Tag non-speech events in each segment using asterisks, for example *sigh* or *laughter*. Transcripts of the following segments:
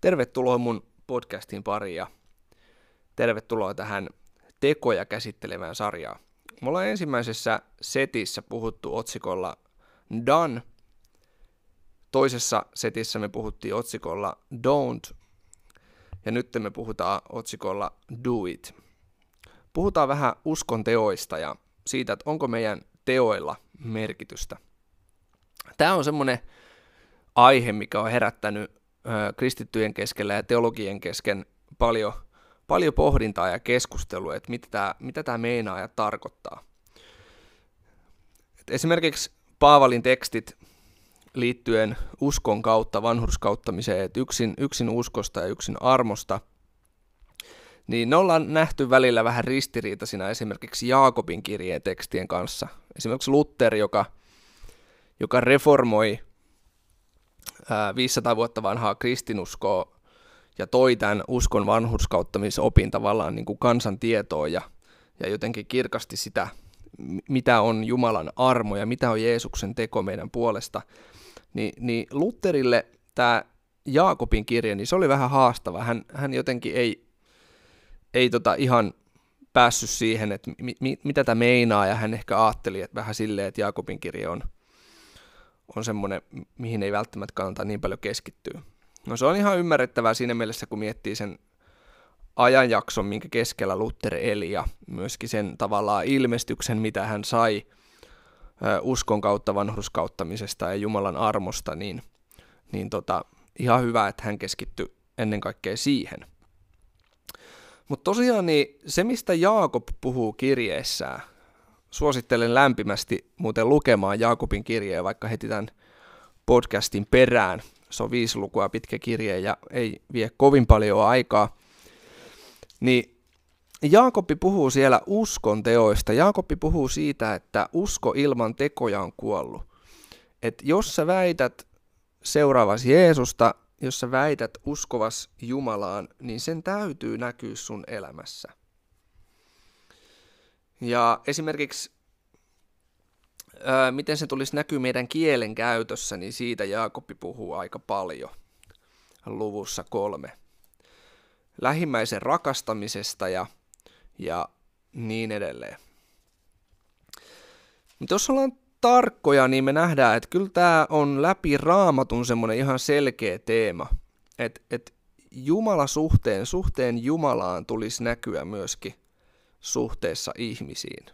Tervetuloa mun podcastin pariin ja tervetuloa tähän tekoja käsittelevään sarjaan. Me ollaan ensimmäisessä setissä puhuttu otsikolla Done. Toisessa setissä me puhuttiin otsikolla Don't. Ja nyt me puhutaan otsikolla Do It. Puhutaan vähän uskon teoista ja siitä, että onko meidän teoilla merkitystä. Tämä on semmoinen aihe, mikä on herättänyt kristittyjen keskellä ja teologien kesken paljon, paljon pohdintaa ja keskustelua, että mitä tämä, mitä tämä meinaa ja tarkoittaa. Et esimerkiksi Paavalin tekstit liittyen uskon kautta vanhurskauttamiseen, että yksin, yksin uskosta ja yksin armosta, niin ne ollaan nähty välillä vähän ristiriitaisina esimerkiksi Jaakobin kirjeen tekstien kanssa. Esimerkiksi Luther, joka, joka reformoi 500 vuotta vanhaa kristinuskoa ja toi tämän uskon vanhurskauttamisopin tavallaan niin kuin kansan tietoon ja, ja jotenkin kirkasti sitä, mitä on Jumalan armo ja mitä on Jeesuksen teko meidän puolesta, niin, niin Lutterille tämä Jaakobin kirja, niin se oli vähän haastava. Hän, hän jotenkin ei, ei tota ihan päässyt siihen, että mi, mi, mitä tämä meinaa, ja hän ehkä ajatteli että vähän silleen, että Jaakobin kirja on, on semmoinen, mihin ei välttämättä kannata niin paljon keskittyä. No se on ihan ymmärrettävää siinä mielessä, kun miettii sen ajanjakson, minkä keskellä Luther eli ja myöskin sen tavallaan ilmestyksen, mitä hän sai uskon kautta vanhurskauttamisesta ja Jumalan armosta, niin, niin tota, ihan hyvä, että hän keskittyi ennen kaikkea siihen. Mutta tosiaan niin se, mistä Jaakob puhuu kirjeessään, suosittelen lämpimästi muuten lukemaan Jaakobin kirjeen vaikka heti tämän podcastin perään. Se on viisi lukua pitkä kirje ja ei vie kovin paljon aikaa. Niin Jaakobi puhuu siellä uskon teoista. Jaakobi puhuu siitä, että usko ilman tekoja on kuollut. Et jos sä väität seuraavasi Jeesusta, jos sä väität uskovas Jumalaan, niin sen täytyy näkyä sun elämässä. Ja esimerkiksi, ää, miten se tulisi näkyä meidän kielen käytössä, niin siitä Jaakobi puhuu aika paljon luvussa kolme. Lähimmäisen rakastamisesta ja, ja niin edelleen. Mutta jos ollaan tarkkoja, niin me nähdään, että kyllä tämä on läpi raamatun semmoinen ihan selkeä teema. Että et Jumala suhteen, suhteen Jumalaan tulisi näkyä myöskin suhteessa ihmisiin.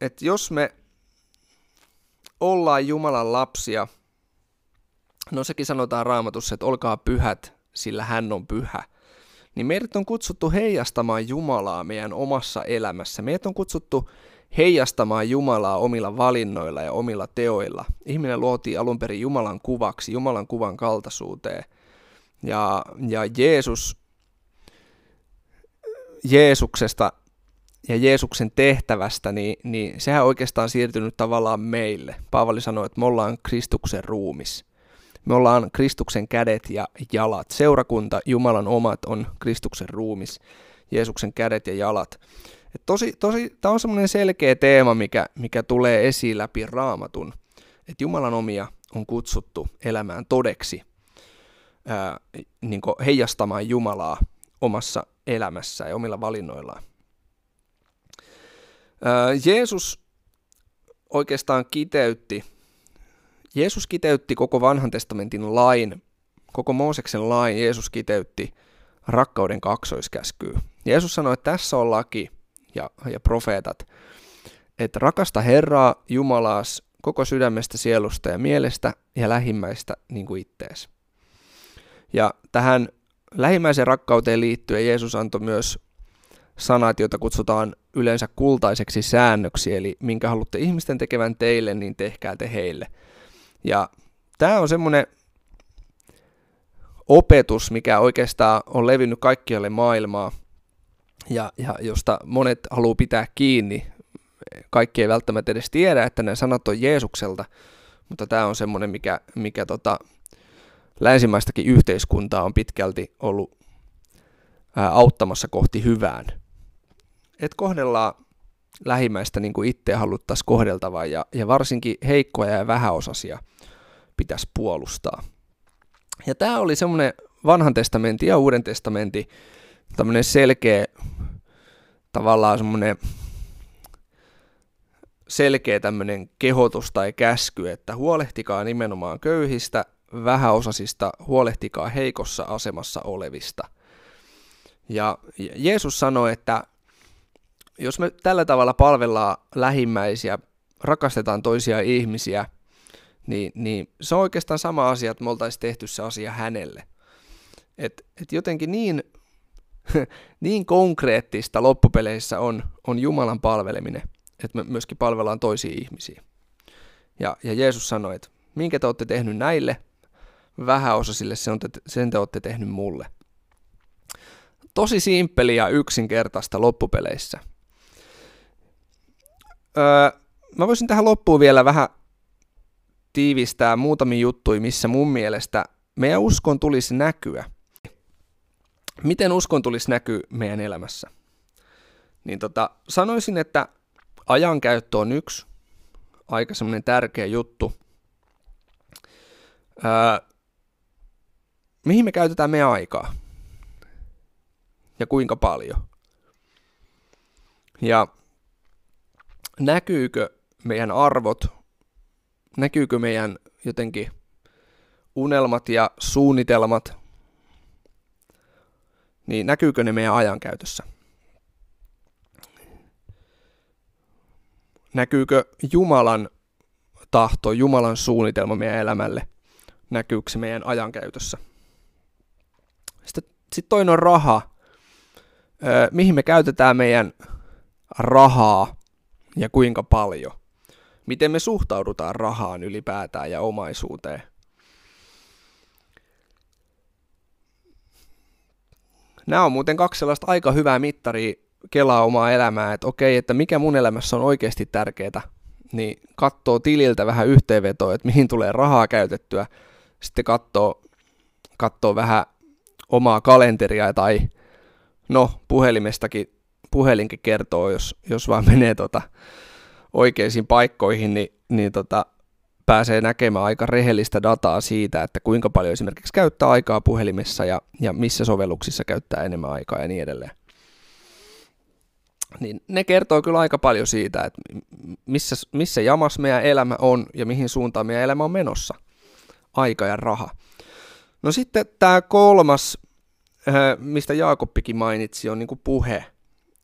Et jos me ollaan Jumalan lapsia, no sekin sanotaan raamatussa, että olkaa pyhät, sillä hän on pyhä, niin meidät on kutsuttu heijastamaan Jumalaa meidän omassa elämässä. Meidät on kutsuttu heijastamaan Jumalaa omilla valinnoilla ja omilla teoilla. Ihminen luotiin alun perin Jumalan kuvaksi, Jumalan kuvan kaltaisuuteen. Ja, ja Jeesus Jeesuksesta ja Jeesuksen tehtävästä, niin, niin sehän oikeastaan siirtynyt tavallaan meille. Paavali sanoi, että me ollaan Kristuksen ruumis. Me ollaan Kristuksen kädet ja jalat. Seurakunta, Jumalan omat, on Kristuksen ruumis. Jeesuksen kädet ja jalat. Et tosi, tosi, Tämä on semmoinen selkeä teema, mikä, mikä tulee esiin läpi raamatun. Että Jumalan omia on kutsuttu elämään todeksi, ää, niin heijastamaan Jumalaa omassa elämässä ja omilla valinnoillaan. Jeesus oikeastaan kiteytti, Jeesus kiteytti koko vanhan testamentin lain, koko Mooseksen lain Jeesus kiteytti rakkauden kaksoiskäskyy. Jeesus sanoi, että tässä on laki ja, ja profeetat, että rakasta Herraa Jumalaas koko sydämestä, sielusta ja mielestä ja lähimmäistä niin kuin ittees. Ja tähän lähimmäisen rakkauteen liittyen Jeesus antoi myös sanat, joita kutsutaan yleensä kultaiseksi säännöksi, eli minkä haluatte ihmisten tekevän teille, niin tehkää te heille. Ja tämä on semmoinen opetus, mikä oikeastaan on levinnyt kaikkialle maailmaa, ja, ja josta monet haluaa pitää kiinni. Kaikki ei välttämättä edes tiedä, että ne sanat on Jeesukselta, mutta tämä on semmoinen, mikä, mikä tota, länsimaistakin yhteiskuntaa on pitkälti ollut auttamassa kohti hyvään. Et kohdellaan lähimmäistä niin kuin itse haluttaisiin kohdeltavaa ja, ja varsinkin heikkoja ja vähäosasia pitäisi puolustaa. Ja tämä oli semmoinen vanhan testamentin ja uuden testamentin tämmöinen selkeä, tavallaan semmoinen selkeä tämmöinen kehotus tai käsky, että huolehtikaa nimenomaan köyhistä, vähäosasista, huolehtikaa heikossa asemassa olevista. Ja Jeesus sanoi, että jos me tällä tavalla palvellaan lähimmäisiä, rakastetaan toisia ihmisiä, niin, niin se on oikeastaan sama asia, että me oltaisiin tehty se asia hänelle. Et, et jotenkin niin, *laughs* niin konkreettista loppupeleissä on, on Jumalan palveleminen, että me myöskin palvellaan toisia ihmisiä. Ja, ja Jeesus sanoi, että minkä te olette tehnyt näille vähäosaisille, sen te, sen te olette tehnyt mulle. Tosi simppeli ja yksinkertaista loppupeleissä. Öö, mä voisin tähän loppuun vielä vähän tiivistää muutamia juttuja, missä mun mielestä meidän uskon tulisi näkyä. Miten uskon tulisi näkyä meidän elämässä? Niin tota, sanoisin, että ajankäyttö on yksi aika semmoinen tärkeä juttu. Öö, mihin me käytetään meidän aikaa? Ja kuinka paljon? Ja näkyykö meidän arvot, näkyykö meidän jotenkin unelmat ja suunnitelmat, niin näkyykö ne meidän ajankäytössä? Näkyykö Jumalan tahto, Jumalan suunnitelma meidän elämälle? Näkyykö se meidän ajankäytössä? Sitten, toinen on raha. Öö, mihin me käytetään meidän rahaa ja kuinka paljon? Miten me suhtaudutaan rahaan ylipäätään ja omaisuuteen? Nämä on muuten kaksi sellaista aika hyvää mittaria kelaa omaa elämää, että okei, että mikä mun elämässä on oikeasti tärkeää, niin katsoo tililtä vähän yhteenvetoa, että mihin tulee rahaa käytettyä, sitten katsoo, katsoo vähän omaa kalenteria tai no puhelimestakin, puhelinkin kertoo, jos, jos vaan menee tota, oikeisiin paikkoihin, niin, niin tota, pääsee näkemään aika rehellistä dataa siitä, että kuinka paljon esimerkiksi käyttää aikaa puhelimessa ja, ja missä sovelluksissa käyttää enemmän aikaa ja niin edelleen. Niin ne kertoo kyllä aika paljon siitä, että missä, missä jamas meidän elämä on ja mihin suuntaan meidän elämä on menossa. Aika ja raha. No sitten tämä kolmas, äh, mistä Jaakoppikin mainitsi, on niinku puhe,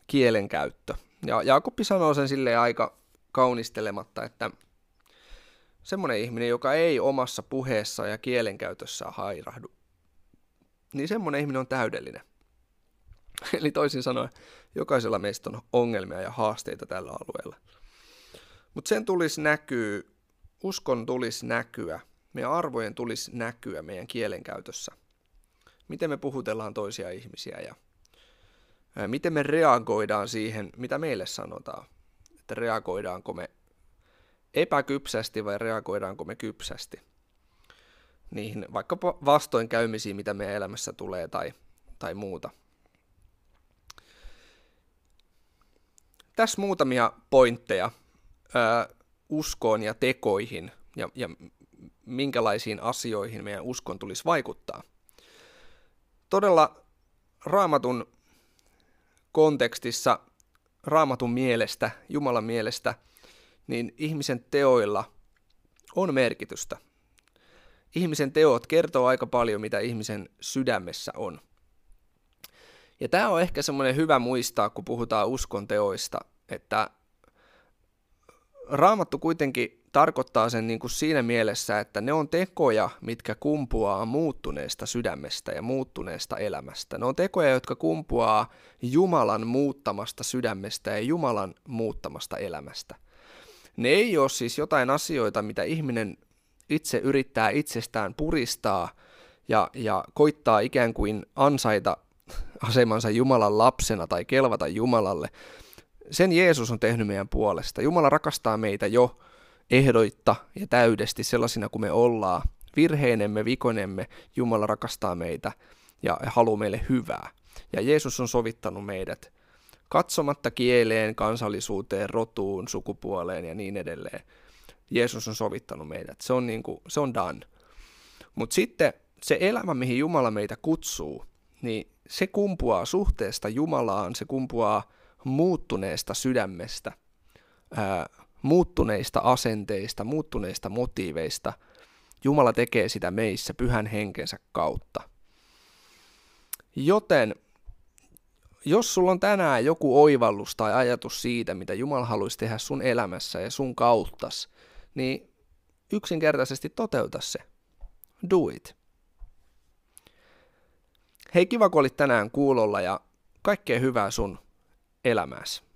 kielenkäyttö. Ja Jaakoppi sanoo sen sille aika kaunistelematta, että semmoinen ihminen, joka ei omassa puheessa ja kielenkäytössä hairahdu, niin semmoinen ihminen on täydellinen. *laughs* Eli toisin sanoen, jokaisella meistä on ongelmia ja haasteita tällä alueella. Mutta sen tulisi näkyä, uskon tulisi näkyä meidän arvojen tulisi näkyä meidän kielenkäytössä. Miten me puhutellaan toisia ihmisiä ja miten me reagoidaan siihen, mitä meille sanotaan. Että reagoidaanko me epäkypsästi vai reagoidaanko me kypsästi niihin vaikkapa vastoinkäymisiin, mitä meidän elämässä tulee tai, tai muuta. Tässä muutamia pointteja ö, uskoon ja tekoihin ja, ja minkälaisiin asioihin meidän uskon tulisi vaikuttaa. Todella raamatun kontekstissa, raamatun mielestä, Jumalan mielestä, niin ihmisen teoilla on merkitystä. Ihmisen teot kertoo aika paljon, mitä ihmisen sydämessä on. Ja tämä on ehkä semmoinen hyvä muistaa, kun puhutaan uskon teoista, että Raamattu kuitenkin tarkoittaa sen niin kuin siinä mielessä, että ne on tekoja, mitkä kumpuaa muuttuneesta sydämestä ja muuttuneesta elämästä. Ne on tekoja, jotka kumpuaa Jumalan muuttamasta sydämestä ja Jumalan muuttamasta elämästä. Ne ei ole siis jotain asioita, mitä ihminen itse yrittää itsestään puristaa ja, ja koittaa ikään kuin ansaita asemansa Jumalan lapsena tai kelvata Jumalalle. Sen Jeesus on tehnyt meidän puolesta. Jumala rakastaa meitä jo ehdoitta ja täydesti sellaisina kuin me ollaan. Virheinemme, vikonemme, Jumala rakastaa meitä ja haluaa meille hyvää. Ja Jeesus on sovittanut meidät katsomatta kieleen, kansallisuuteen, rotuun, sukupuoleen ja niin edelleen. Jeesus on sovittanut meidät. Se on, niin kuin, se on done. Mutta sitten se elämä, mihin Jumala meitä kutsuu, niin se kumpuaa suhteesta Jumalaan, se kumpuaa muuttuneesta sydämestä, ää, muuttuneista asenteista, muuttuneista motiiveista. Jumala tekee sitä meissä pyhän henkensä kautta. Joten jos sulla on tänään joku oivallus tai ajatus siitä, mitä Jumala haluaisi tehdä sun elämässä ja sun kauttas, niin yksinkertaisesti toteuta se. Do it. Hei, kiva kun olit tänään kuulolla ja kaikkea hyvää sun elämässä.